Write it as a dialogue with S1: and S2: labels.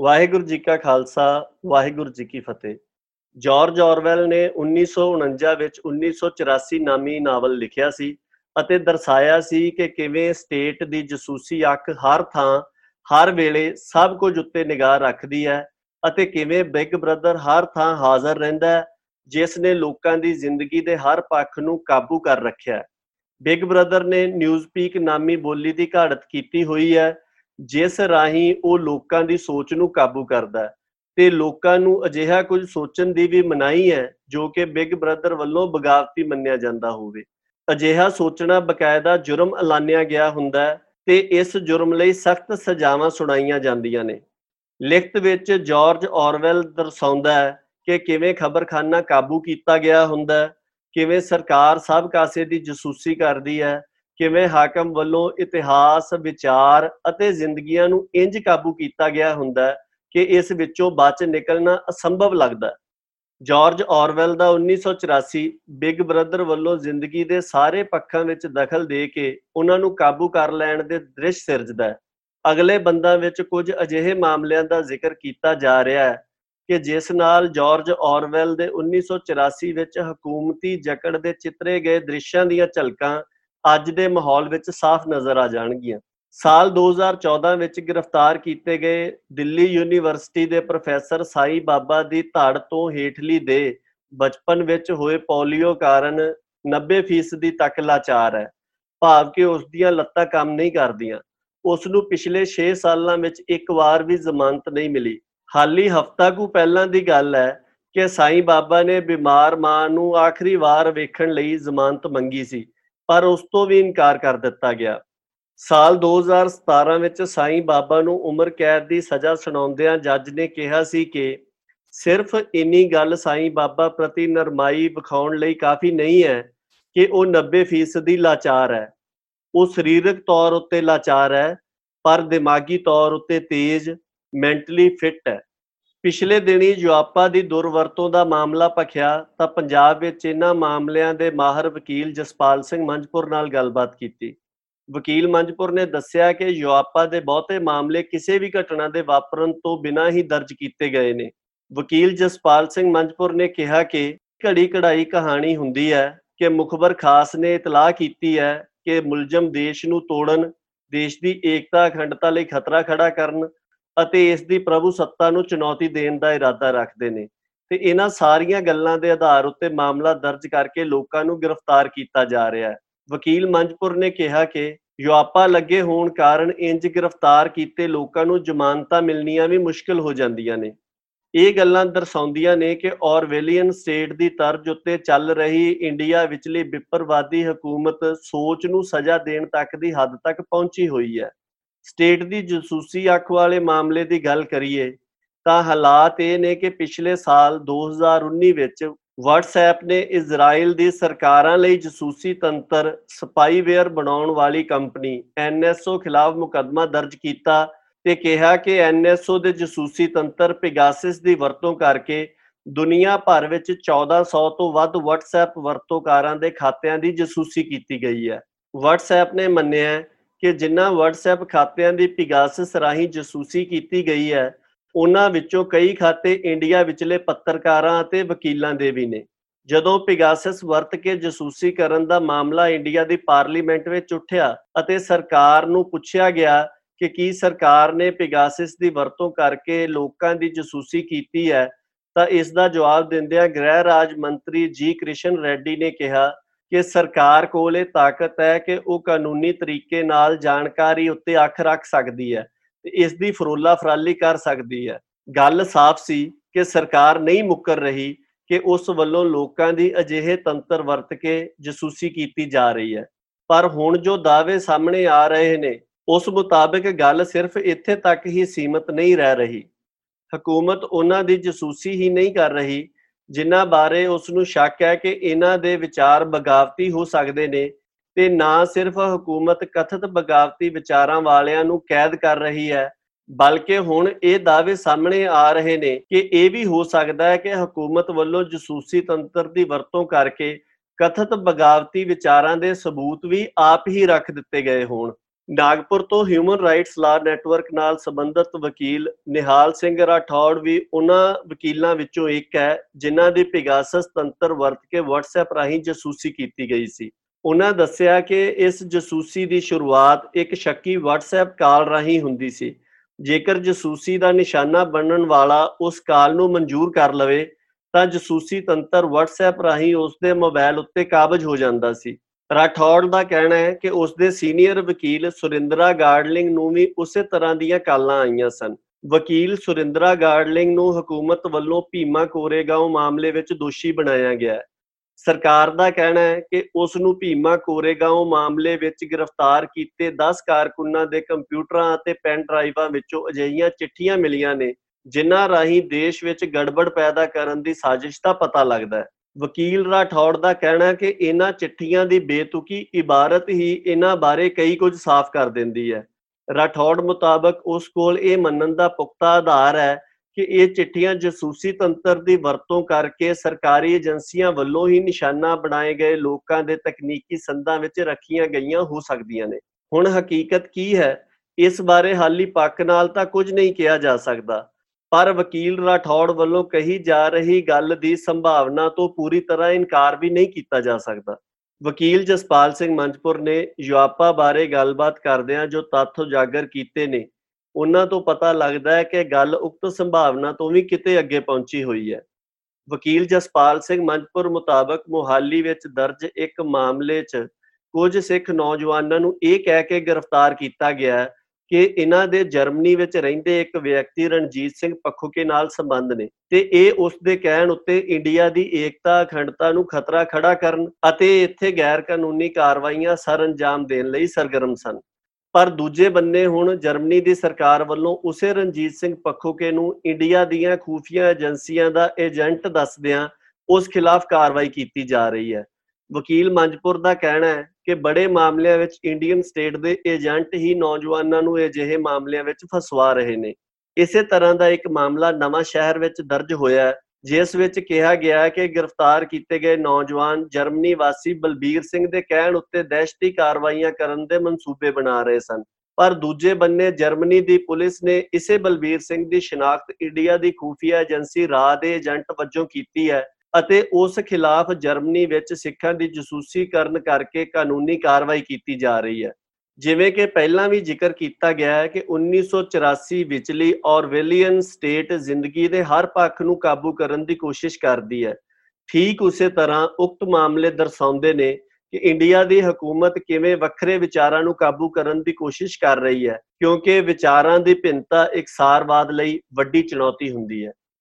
S1: ਵਾਹਿਗੁਰੂ ਜੀ ਕਾ ਖਾਲਸਾ, ਵਾਹਿਗੁਰੂ ਜੀ ਕੀ ਫਤਿਹ। ਜਾਰਜ ਆਰਵੈਲ ਨੇ 1949 ਵਿੱਚ 1984 ਨਾਮੀ ਨਾਵਲ ਲਿਖਿਆ ਸੀ ਅਤੇ ਦਰਸਾਇਆ ਸੀ ਕਿ ਕਿਵੇਂ ਸਟੇਟ ਦੀ ਜਸੂਸੀ ਅੱਖ ਹਰ ਥਾਂ, ਹਰ ਵੇਲੇ ਸਭ ਕੁਝ ਉੱਤੇ ਨਿਗਾਹ ਰੱਖਦੀ ਹੈ ਅਤੇ ਕਿਵੇਂ ਬਿਗ ਬ੍ਰਦਰ ਹਰ ਥਾਂ ਹਾਜ਼ਰ ਰਹਿੰਦਾ ਹੈ, ਜਿਸ ਨੇ ਲੋਕਾਂ ਦੀ ਜ਼ਿੰਦਗੀ ਦੇ ਹਰ ਪੱਖ ਨੂੰ ਕਾਬੂ ਕਰ ਰੱਖਿਆ ਹੈ। ਬਿਗ ਬ੍ਰਦਰ ਨੇ ਨਿਊਜ਼ਪੀਕ ਨਾਮੀ ਬੋਲੀ ਦੀ ਘਾੜਤ ਕੀਤੀ ਹੋਈ ਹੈ ਜਿਸ ਰਾਹੀਂ ਉਹ ਲੋਕਾਂ ਦੀ ਸੋਚ ਨੂੰ ਕਾਬੂ ਕਰਦਾ ਹੈ। ਤੇ ਲੋਕਾਂ ਨੂੰ ਅਜਿਹਾ ਕੁਝ ਸੋਚਣ ਦੀ ਵੀ ਮਨਾਹੀ ਹੈ, ਜੋ ਕਿ ਬਿਗ ਬ੍ਰਦਰ ਵੱਲੋਂ ਬਗਾਵਤੀ ਮੰਨਿਆ ਜਾਂਦਾ ਹੋਵੇ। ਅਜਿਹਾ ਸੋਚਣਾ ਬਕਾਇਦਾ ਜੁਰਮ ਐਲਾਨਿਆ ਗਿਆ ਹੁੰਦਾ ਹੈ ਤੇ ਇਸ ਜੁਰਮ ਲਈ ਸਖਤ ਸਜ਼ਾਵਾਂ ਸੁਣਾਈਆਂ ਜਾਂਦੀਆਂ ਨੇ। ਲਿਖਤ ਵਿੱਚ ਜਾਰਜ ਆਰਵੈਲ ਦਰਸਾਉਂਦਾ ਹੈ ਕਿ ਕਿਵੇਂ ਖਬਰਖਾਨਾ ਕਾਬੂ ਕੀਤਾ ਗਿਆ ਹੁੰਦਾ ਹੈ, ਕਿਵੇਂ ਸਰਕਾਰ ਸਭ ਕਾਸੇ ਦੀ ਜਸੂਸੀ ਕਰਦੀ ਹੈ ਕਿਵੇਂ ਹਾਕਮ ਵੱਲੋਂ ਇਤਿਹਾਸ, ਵਿਚਾਰ ਅਤੇ ਜ਼ਿੰਦਗੀਆਂ ਨੂੰ ਇੰਜ ਕਾਬੂ ਕੀਤਾ ਗਿਆ ਹੁੰਦਾ ਹੈ ਕਿ ਇਸ ਵਿੱਚੋਂ ਬਚ ਨਿਕਲਣਾ ਅਸੰਭਵ ਲੱਗਦਾ ਹੈ। ਜਾਰਜ ਆਰਵੈਲ ਦਾ 1984 ਬਿਗ ਬ੍ਰਦਰ ਵੱਲੋਂ ਜ਼ਿੰਦਗੀ ਦੇ ਸਾਰੇ ਪੱਖਾਂ ਵਿੱਚ ਦਖਲ ਦੇ ਕੇ ਉਹਨਾਂ ਨੂੰ ਕਾਬੂ ਕਰ ਲੈਣ ਦੇ ਦ੍ਰਿਸ਼ ਸਿਰਜਦਾ ਹੈ। ਅਗਲੇ ਬੰਦਾਂ ਵਿੱਚ ਕੁਝ ਅਜਿਹੇ ਮਾਮਲਿਆਂ ਦਾ ਜ਼ਿਕਰ ਕੀਤਾ ਜਾ ਰਿਹਾ ਹੈ ਕਿ ਜਿਸ ਨਾਲ ਜਾਰਜ ਆਰਵੈਲ ਦੇ 1984 ਵਿੱਚ ਹਕੂਮਤੀ ਜਕੜ ਦੇ ਚਿੱਤਰੇ ਗਏ ਦ੍ਰਿਸ਼ਾਂ ਦੀਆਂ ਝਲਕਾਂ ਅੱਜ ਦੇ ਮਾਹੌਲ ਵਿੱਚ ਸਾਫ਼ ਨਜ਼ਰ ਆ ਜਾਣਗੀਆਂ। ਸਾਲ 2014 ਵਿੱਚ ਗ੍ਰਿਫਤਾਰ ਕੀਤੇ ਗਏ ਦਿੱਲੀ ਯੂਨੀਵਰਸਿਟੀ ਦੇ ਪ੍ਰੋਫੈਸਰ ਸਾਈ ਬਾਬਾ ਦੀ ਧੜ ਤੋਂ ਹੇਠਲੀ ਦੇ ਬਚਪਨ ਵਿੱਚ ਹੋਏ ਪੋਲੀਓ ਕਾਰਨ 90% ਤੱਕ ਲਾਚਾਰ ਹੈ। ਭਾਵ ਕਿ ਉਸ ਦੀਆਂ ਲੱਤਾਂ ਕੰਮ ਨਹੀਂ ਕਰਦੀਆਂ। ਉਸ ਨੂੰ ਪਿਛਲੇ 6 ਸਾਲਾਂ ਵਿੱਚ ਇੱਕ ਵਾਰ ਵੀ ਜ਼ਮਾਨਤ ਨਹੀਂ ਮਿਲੀ। ਹਾਲੀ ਹਫਤਾ ਕੁ ਪਹਿਲਾਂ ਦੀ ਗੱਲ ਹੈ ਕਿ ਸਾਈ ਬਾਬਾ ਨੇ ਬਿਮਾਰ ਮਾਂ ਨੂੰ ਆਖਰੀ ਵਾਰ ਵੇਖਣ ਲਈ ਜ਼ਮਾਨਤ ਮੰਗੀ ਸੀ। ਪਰ ਉਸ ਤੋਂ ਵੀ ਇਨਕਾਰ ਕਰ ਦਿੱਤਾ ਗਿਆ। ਸਾਲ 2017 ਵਿੱਚ ਸਾਈ ਬਾਬਾ ਨੂੰ ਉਮਰ ਕੈਦ ਦੀ ਸਜ਼ਾ ਸੁਣਾਉਂਦਿਆਂ ਜੱਜ ਨੇ ਕਿਹਾ ਸੀ ਕਿ ਸਿਰਫ ਇੰਨੀ ਗੱਲ ਸਾਈ ਬਾਬਾ ਪ੍ਰਤੀ ਨਰਮਾਈ ਵਿਖਾਉਣ ਲਈ ਕਾਫੀ ਨਹੀਂ ਹੈ ਕਿ ਉਹ 90% ਦੀ ਲਾਚਾਰ ਹੈ। ਉਹ ਸਰੀਰਕ ਤੌਰ ਉੱਤੇ ਲਾਚਾਰ ਹੈ, ਪਰ ਦਿਮਾਗੀ ਤੌਰ ਉੱਤੇ ਤੇਜ਼, ਮੈਂਟਲੀ ਫਿੱਟ ਹੈ। ਪਿਛਲੇ ਦਿਨੀ ਜੁਆਪਾ ਦੀ ਦੁਰਵਰਤੋਂ ਦਾ ਮਾਮਲਾ ਪਖਿਆ ਤਾਂ ਪੰਜਾਬ ਵਿੱਚ ਇਹਨਾਂ ਮਾਮਲਿਆਂ ਦੇ ਮਾਹਰ ਵਕੀਲ ਜਸਪਾਲ ਸਿੰਘ ਮੰਜਪੁਰ ਨਾਲ ਗੱਲਬਾਤ ਕੀਤੀ। ਵਕੀਲ ਮੰਜਪੁਰ ਨੇ ਦੱਸਿਆ ਕਿ ਜੁਆਪਾ ਦੇ ਬਹੁਤੇ ਮਾਮਲੇ ਕਿਸੇ ਵੀ ਘਟਨਾ ਦੇ ਵਾਪਰਨ ਤੋਂ ਬਿਨਾਂ ਹੀ ਦਰਜ ਕੀਤੇ ਗਏ ਨੇ। ਵਕੀਲ ਜਸਪਾਲ ਸਿੰਘ ਮੰਜਪੁਰ ਨੇ ਕਿਹਾ ਕਿ ਘੜੀ ਕਢਾਈ ਕਹਾਣੀ ਹੁੰਦੀ ਹੈ ਕਿ ਮੁਖਬਰ ਖਾਸ ਨੇ ਇਤਲਾਹ ਕੀਤੀ ਹੈ ਕਿ ਮੁਲਜ਼ਮ ਦੇਸ਼ ਨੂੰ ਤੋੜਨ, ਦੇਸ਼ ਦੀ ਏਕਤਾ, ਅਖੰਡਤਾ ਲਈ ਖਤਰਾ ਖੜਾ ਕਰਨ ਅਤੇ ਇਸ ਦੀ ਪ੍ਰਭੂ ਸੱਤਾ ਨੂੰ ਚੁਣੌਤੀ ਦੇਣ ਦਾ ਇਰਾਦਾ ਰੱਖਦੇ ਨੇ। ਤੇ ਇਹਨਾਂ ਸਾਰੀਆਂ ਗੱਲਾਂ ਦੇ ਆਧਾਰ ਉੱਤੇ ਮਾਮਲਾ ਦਰਜ ਕਰਕੇ ਲੋਕਾਂ ਨੂੰ ਗ੍ਰਿਫਤਾਰ ਕੀਤਾ ਜਾ ਰਿਹਾ ਹੈ। ਵਕੀਲ ਮੰਜਪੁਰ ਨੇ ਕਿਹਾ ਕਿ ਯੁਆਪਾ ਲੱਗੇ ਹੋਣ ਕਾਰਨ ਇੰਜ ਗ੍ਰਿਫਤਾਰ ਕੀਤੇ ਲੋਕਾਂ ਨੂੰ ਜ਼ਮਾਨਤਾਂ ਮਿਲਣੀਆਂ ਵੀ ਮੁਸ਼ਕਲ ਹੋ ਜਾਂਦੀਆਂ ਨੇ। ਇਹ ਗੱਲਾਂ ਦਰਸਾਉਂਦੀਆਂ ਨੇ ਕਿ ਔਰਵੈਲੀਅਨ ਸਟੇਟ ਦੀ ਤਰਜ਼ ਉੱਤੇ ਚੱਲ ਰਹੀ ਇੰਡੀਆ ਵਿਚਲੀ ਵਿਪਰਵਾਦੀ ਹਕੂਮਤ ਸੋਚ ਨੂੰ ਸਜ਼ਾ ਦੇਣ ਤੱਕ ਦੀ ਹੱਦ ਤੱਕ ਪਹੁੰਚੀ ਹੋਈ ਹੈ। ਸਟੇਟ ਦੀ ਜਸੂਸੀ ਅੱਖ ਵਾਲੇ ਮਾਮਲੇ ਦੀ ਗੱਲ ਕਰੀਏ, ਤਾਂ ਹਾਲਾਤ ਇਹ ਨੇ ਕਿ ਪਿਛਲੇ ਸਾਲ 2019 ਵਿੱਚ WhatsApp ਨੇ ਇਜ਼ਰਾਈਲ ਦੀ ਸਰਕਾਰਾਂ ਲਈ ਜਸੂਸੀ ਤੰਤਰ ਸਪਾਈਵੇਅਰ ਬਣਾਉਣ ਵਾਲੀ ਕੰਪਨੀ NSO ਖਿਲਾਫ ਮੁਕੱਦਮਾ ਦਰਜ ਕੀਤਾ ਤੇ ਕਿਹਾ ਕਿ NSO ਦੇ ਜਸੂਸੀ ਤੰਤਰ ਪਿਗਾਸਿਸ ਦੀ ਵਰਤੋਂ ਕਰਕੇ ਦੁਨੀਆ ਭਰ ਵਿੱਚ 1400 ਤੋਂ ਵੱਧ WhatsApp ਵਰਤੋਂਕਾਰਾਂ ਦੇ ਖਾਤਿਆਂ ਦੀ ਜਸੂਸੀ ਕੀਤੀ ਗਈ ਹੈ। WhatsApp ਨੇ ਮੰਨਿਆ ਕਿ ਜਿਨ੍ਹਾਂ WhatsApp ਖਾਤਿਆਂ ਦੀ ਪਿਗਾਸਿਸ ਰਾਹੀਂ ਜਸੂਸੀ ਕੀਤੀ ਗਈ ਹੈ, ਉਹਨਾਂ ਵਿੱਚੋਂ ਕਈ ਖਾਤੇ ਇੰਡੀਆ ਵਿਚਲੇ ਪੱਤਰਕਾਰਾਂ ਅਤੇ ਵਕੀਲਾਂ ਦੇ ਵੀ ਨੇ। ਜਦੋਂ ਪਿਗਾਸਿਸ ਵਰਤ ਕੇ ਜਸੂਸੀ ਕਰਨ ਦਾ ਮਾਮਲਾ ਇੰਡੀਆ ਦੀ ਪਾਰਲੀਮੈਂਟ ਵਿੱਚ ਉੱਠਿਆ ਅਤੇ ਸਰਕਾਰ ਨੂੰ ਪੁੱਛਿਆ ਗਿਆ ਕਿ ਕੀ ਸਰਕਾਰ ਨੇ ਪਿਗਾਸਿਸ ਦੀ ਵਰਤੋਂ ਕਰਕੇ ਲੋਕਾਂ ਦੀ ਜਸੂਸੀ ਕੀਤੀ ਹੈ, ਤਾਂ ਇਸ ਦਾ ਜਵਾਬ ਦਿੰਦਿਆਂ ਗ੍ਰਹਿ ਰਾਜ ਮੰਤਰੀ ਜੀ ਕ੍ਰਿਸ਼ਨ ਰੈਡੀ ਨੇ ਕਿਹਾ ਕਿ ਸਰਕਾਰ ਕੋਲ ਇਹ ਤਾਕਤ ਹੈ ਕਿ ਉਹ ਕਾਨੂੰਨੀ ਤਰੀਕੇ ਨਾਲ ਜਾਣਕਾਰੀ ਉੱਤੇ ਅੱਖ ਰੱਖ ਸਕਦੀ ਹੈ ਤੇ ਇਸ ਦੀ ਫਰੋਲਾ ਫਰਾਲੀ ਕਰ ਸਕਦੀ ਹੈ। ਗੱਲ ਸਾਫ਼ ਸੀ ਕਿ ਸਰਕਾਰ ਨਹੀਂ ਮੁੱਕਰ ਰਹੀ ਕਿ ਉਸ ਵੱਲੋਂ ਲੋਕਾਂ ਦੀ ਅਜਿਹੇ ਤੰਤਰ ਵਰਤ ਕੇ ਜਸੂਸੀ ਕੀਤੀ ਜਾ ਰਹੀ ਹੈ। ਪਰ ਹੁਣ ਜੋ ਦਾਅਵੇ ਸਾਹਮਣੇ ਆ ਰਹੇ ਨੇ, ਉਸ ਮੁਤਾਬਕ ਗੱਲ ਸਿਰਫ ਇੱਥੇ ਤੱਕ ਹੀ ਸੀਮਤ ਨਹੀਂ ਰਹਿ ਰਹੀ। ਹਕੂਮਤ ਉਹਨਾਂ ਦੀ ਜਸੂਸੀ ਹੀ ਨਹੀਂ ਕਰ ਰਹੀ ਜਿਨ੍ਹਾਂ ਬਾਰੇ ਉਸ ਨੂੰ ਸ਼ੱਕ ਹੈ ਕਿ ਇਹਨਾਂ ਦੇ ਵਿਚਾਰ ਬਗਾਵਤੀ ਹੋ ਸਕਦੇ ਨੇ ਤੇ ਨਾ ਸਿਰਫ ਹਕੂਮਤ ਕਥਿਤ ਬਗਾਵਤੀ ਵਿਚਾਰਾਂ ਵਾਲਿਆਂ ਨੂੰ ਕੈਦ ਕਰ ਰਹੀ ਹੈ, ਬਲਕਿ ਹੁਣ ਇਹ ਦਾਅਵੇ ਸਾਹਮਣੇ ਆ ਰਹੇ ਨੇ ਕਿ ਇਹ ਵੀ ਹੋ ਸਕਦਾ ਹੈ ਕਿ ਹਕੂਮਤ ਵੱਲੋਂ ਜਸੂਸੀ ਤੰਤਰ ਦੀ ਵਰਤੋਂ ਕਰਕੇ ਕਥਿਤ ਬਗਾਵਤੀ ਵਿਚਾਰਾਂ ਦੇ ਸਬੂਤ ਵੀ ਆਪ ਹੀ ਰੱਖ ਦਿੱਤੇ ਗਏ ਹੋਣ। ਨਾਗਪੁਰ ਤੋਂ ਹਿਊਮਨ ਰਾਈਟਸ ਲਾ ਨੈਟਵਰਕ ਨਾਲ ਸੰਬੰਧਿਤ ਵਕੀਲ ਨਿਹਾਲ ਸਿੰਘ ਰਾਠੌੜ ਵੀ ਉਹਨਾਂ ਵਕੀਲਾਂ ਵਿੱਚੋਂ ਇੱਕ ਹੈ, ਜਿਨ੍ਹਾਂ ਦੀ ਪਿਗਾਸਸ ਤੰਤਰ ਵਰਤ ਕੇ WhatsApp ਰਾਹੀਂ ਜਸੂਸੀ ਕੀਤੀ ਗਈ ਸੀ। ਉਹਨਾਂ ਦੱਸਿਆ ਕਿ ਇਸ ਜਸੂਸੀ ਦੀ ਸ਼ੁਰੂਆਤ ਇੱਕ ਸ਼ੱਕੀ WhatsApp ਕਾਲ ਰਾਹੀਂ ਹੁੰਦੀ ਸੀ। ਜੇਕਰ ਜਸੂਸੀ ਦਾ ਨਿਸ਼ਾਨਾ ਬਣਨ ਵਾਲਾ ਉਸ ਕਾਲ ਨੂੰ ਮਨਜ਼ੂਰ ਕਰ ਲਵੇ, ਤਾਂ ਜਸੂਸੀ ਤੰਤਰ WhatsApp ਰਾਹੀਂ ਉਸ ਦੇ ਮੋਬਾਈਲ ਉੱਤੇ ਕਾਬਜ ਹੋ ਜਾਂਦਾ ਸੀ। ਰਾਠੌੜ ਦਾ ਕਹਿਣਾ ਹੈ ਕਿ ਉਸ ਦੇ ਸੀਨੀਅਰ ਵਕੀਲ ਸੁਰਿੰਦਰਾ ਗਾਰਡਲਿੰਗ ਨੂੰ ਵੀ ਉਸੇ ਤਰ੍ਹਾਂ ਦੀਆਂ ਕਾਲਾਂ ਆਈਆਂ ਸਨ। ਵਕੀਲ ਸੁਰਿੰਦਰਾ ਗਾਰਡਲਿੰਗ ਨੂੰ ਹਕੂਮਤ ਵੱਲੋਂ ਭੀਮਾ ਕੋਰੇਗਾਉਂ ਮਾਮਲੇ ਵਿੱਚ ਦੋਸ਼ੀ ਬਣਾਇਆ ਗਿਆ ਹੈ। ਸਰਕਾਰ ਦਾ ਕਹਿਣਾ ਹੈ ਕਿ ਉਸ ਨੂੰ ਭੀਮਾ ਕੋਰੇਗਾਉਂ ਮਾਮਲੇ ਵਿੱਚ ਗ੍ਰਿਫਤਾਰ ਕੀਤੇ 10 ਕਾਰਕੁਨਾਂ ਦੇ ਕੰਪਿਊਟਰਾਂ ਅਤੇ ਪੈਨ ਡਰਾਈਵਾਂ ਵਿੱਚੋਂ ਅਜਿਹੀਆਂ ਚਿੱਠੀਆਂ ਮਿਲੀਆਂ ਨੇ, ਜਿਨ੍ਹਾਂ ਰਾਹੀਂ ਦੇਸ਼ ਵਿੱਚ ਗੜਬੜ ਪੈਦਾ ਕਰਨ ਦੀ ਸਾਜ਼ਿਸ਼ ਦਾ ਪਤਾ ਲੱਗਦਾ ਹੈ। ਵਕੀਲ ਰਾਠੌੜ ਦਾ ਕਹਿਣਾ ਹੈ ਕਿ ਇਹਨਾਂ ਚਿੱਠੀਆਂ ਦੀ ਬੇਤੁਕੀ ਇਬਾਰਤ ਹੀ ਇਹਨਾਂ ਬਾਰੇ ਕਈ ਕੁਝ ਸਾਫ਼ ਕਰ ਦਿੰਦੀ ਹੈ। ਰਾਠੌੜ ਮੁਤਾਬਕ ਉਸ ਕੋਲ ਇਹ ਮੰਨਣ ਦਾ ਪੁਖਤਾ ਆਧਾਰ ਹੈ ਕਿ ਇਹ ਚਿੱਠੀਆਂ ਜਸੂਸੀ ਤੰਤਰ ਦੀ ਵਰਤੋਂ ਕਰਕੇ ਸਰਕਾਰੀ ਏਜੰਸੀਆਂ ਵੱਲੋਂ ਹੀ ਨਿਸ਼ਾਨਾ ਬਣਾਏ ਗਏ ਲੋਕਾਂ ਦੇ ਤਕਨੀਕੀ ਸੰਦਾਂ ਵਿੱਚ ਰੱਖੀਆਂ ਗਈਆਂ ਹੋ ਸਕਦੀਆਂ ਨੇ। ਹੁਣ ਹਕੀਕਤ ਕੀ ਹੈ? ਇਸ ਬਾਰੇ ਹਾਲੀ ਪੱਕ ਨਾਲ ਤਾਂ ਕੁਝ ਨਹੀਂ ਕਿਹਾ ਜਾ ਸਕਦਾ। ਪਰ ਵਕੀਲ ਰਾਠੌੜ ਵੱਲੋਂ ਕਹੀ ਜਾ ਰਹੀ ਗੱਲ ਦੀ ਸੰਭਾਵਨਾ ਤੋਂ ਪੂਰੀ ਤਰ੍ਹਾਂ ਇਨਕਾਰ ਵੀ ਨਹੀਂ ਕੀਤਾ ਜਾ ਸਕਦਾ। ਵਕੀਲ ਜਸਪਾਲ ਸਿੰਘ ਮੰਚਪੁਰ ਨੇ ਯੁਆਪਾ ਬਾਰੇ ਗੱਲਬਾਤ ਕਰਦਿਆਂ ਜੋ ਤੱਥ ਉਜਾਗਰ ਕੀਤੇ ਨੇ, ਉਹਨਾਂ ਤੋਂ ਪਤਾ ਲੱਗਦਾ ਹੈ ਕਿ ਗੱਲ ਉਕਤ ਸੰਭਾਵਨਾ ਤੋਂ ਵੀ ਕਿਤੇ ਅੱਗੇ ਪਹੁੰਚੀ ਹੋਈ ਹੈ। ਵਕੀਲ ਜਸਪਾਲ ਸਿੰਘ ਮੰਚਪੁਰ ਮੁਤਾਬਕ ਮੁਹਾਲੀ ਵਿੱਚ ਦਰਜ ਇੱਕ ਮਾਮਲੇ 'ਚ ਕੁਝ ਸਿੱਖ ਨੌਜਵਾਨਾਂ ਨੂੰ ਇਹ ਕਹਿ ਕੇ ਗ੍ਰਿਫਤਾਰ ਕੀਤਾ ਗਿਆ ਕਿ ਇਹਨਾਂ ਦੇ ਜਰਮਨੀ ਵਿੱਚ ਰਹਿੰਦੇ ਇੱਕ ਵਿਅਕਤੀ ਰਣਜੀਤ ਸਿੰਘ ਪੱਖੋਕੇ ਨਾਲ ਸੰਬੰਧ ਨੇ ਤੇ ਇਹ ਉਸ ਦੇ ਕਹਿਣ ਉੱਤੇ ਇੰਡੀਆ ਦੀ ਏਕਤਾ, ਅਖੰਡਤਾ ਨੂੰ ਖਤਰਾ ਖੜਾ ਕਰਨ ਅਤੇ ਇੱਥੇ ਗੈਰ ਕਾਨੂੰਨੀ ਕਾਰਵਾਈਆਂ ਸਰ ਅੰਜਾਮ ਦੇਣ ਲਈ ਸਰਗਰਮ ਸਨ। ਪਰ ਦੂਜੇ ਬੰਨੇ ਹੁਣ ਜਰਮਨੀ ਦੀ ਸਰਕਾਰ ਵੱਲੋਂ ਉਸੇ ਰਣਜੀਤ ਸਿੰਘ ਪੱਖੋਕੇ ਨੂੰ ਇੰਡੀਆ ਦੀਆਂ ਖੂਫੀਆ ਏਜੰਸੀਆਂ ਦਾ ਏਜੰਟ ਦੱਸਦਿਆਂ ਉਸ ਖਿਲਾਫ ਕਾਰਵਾਈ ਕੀਤੀ ਜਾ ਰਹੀ ਹੈ। ਵਕੀਲ ਮੰਜਪੁਰ ਦਾ ਕਹਿਣਾ ਹੈ ਕਿ ਬੜੇ ਮਾਮਲਿਆਂ ਵਿੱਚ ਇੰਡੀਅਨ ਸਟੇਟ ਦੇ ਏਜੰਟ ਹੀ ਨੌਜਵਾਨਾਂ ਨੂੰ ਅਜਿਹੇ ਮਾਮਲਿਆਂ ਵਿੱਚ ਫਸਵਾ ਰਹੇ ਨੇ। ਇਸੇ ਤਰ੍ਹਾਂ ਦਾ ਇੱਕ ਮਾਮਲਾ ਨਵਾਂ ਸ਼ਹਿਰ ਵਿੱਚ ਦਰਜ ਹੋਇਆ ਜਿਸ ਵਿੱਚ ਕਿਹਾ ਗਿਆ ਕਿ ਗ੍ਰਿਫਤਾਰ ਕੀਤੇ ਗਏ ਨੌਜਵਾਨ ਜਰਮਨੀ ਵਾਸੀ ਬਲਬੀਰ ਸਿੰਘ ਦੇ ਕਹਿਣ ਉੱਤੇ ਦਹਿਸ਼ਤੀ ਕਾਰਵਾਈਆਂ ਕਰਨ ਦੇ ਮਨਸੂਬੇ ਬਣਾ ਰਹੇ ਸਨ। ਪਰ ਦੂਜੇ ਬੰਨੇ ਜਰਮਨੀ ਦੀ ਪੁਲਿਸ ਨੇ ਇਸੇ ਬਲਬੀਰ ਸਿੰਘ ਦੀ ਸ਼ਨਾਖਤ ਇੰਡੀਆ ਦੀ ਖੂਫੀਆ ਏਜੰਸੀ ਰਾਹ ਦੇ ਏਜੰਟ ਵਜੋਂ ਕੀਤੀ ਹੈ। ਅਤੇ ਉਸ ਖਿਲਾਫ ਜਰਮਨੀ ਵਿੱਚ ਸਿੱਖਾਂ ਦੀ ਜਸੂਸੀ ਕਰਨ ਕਰਕੇ ਕਾਨੂੰਨੀ ਕਾਰਵਾਈ ਕੀਤੀ ਜਾ ਰਹੀ ਹੈ। ਜਿਵੇਂ ਕਿ ਪਹਿਲਾਂ ਵੀ ਜ਼ਿਕਰ ਕੀਤਾ ਗਿਆ ਹੈ ਕਿ 1984 ਵਿਚਲੀ ਔਰਵੇਲੀਅਨ ਸਟੇਟ ਜ਼ਿੰਦਗੀ ਦੇ ਹਰ ਪੱਖ ਨੂੰ ਕਾਬੂ ਕਰਨ ਦੀ ਕੋਸ਼ਿਸ਼ ਕਰਦੀ ਹੈ। ਠੀਕ ਉਸੇ ਤਰ੍ਹਾਂ ਉਕਤ ਮਾਮਲੇ ਦਰਸਾਉਂਦੇ ਨੇ ਕਿ ਇੰਡੀਆ ਦੀ ਹਕੂਮਤ ਕਿਵੇਂ ਵੱਖਰੇ ਵਿਚਾਰਾਂ ਨੂੰ ਕਾਬੂ ਕਰਨ ਦੀ ਕੋਸ਼ਿਸ਼ ਕਰ ਰਹੀ ਹੈ, ਕਿਉਂਕਿ ਵਿਚਾਰਾਂ ਦੀ ਭਿੰਨਤਾ ਇਕਸਾਰਵਾਦ ਲਈ ਵੱਡੀ ਚੁਣੌਤੀ ਹੁੰਦੀ ਹੈ।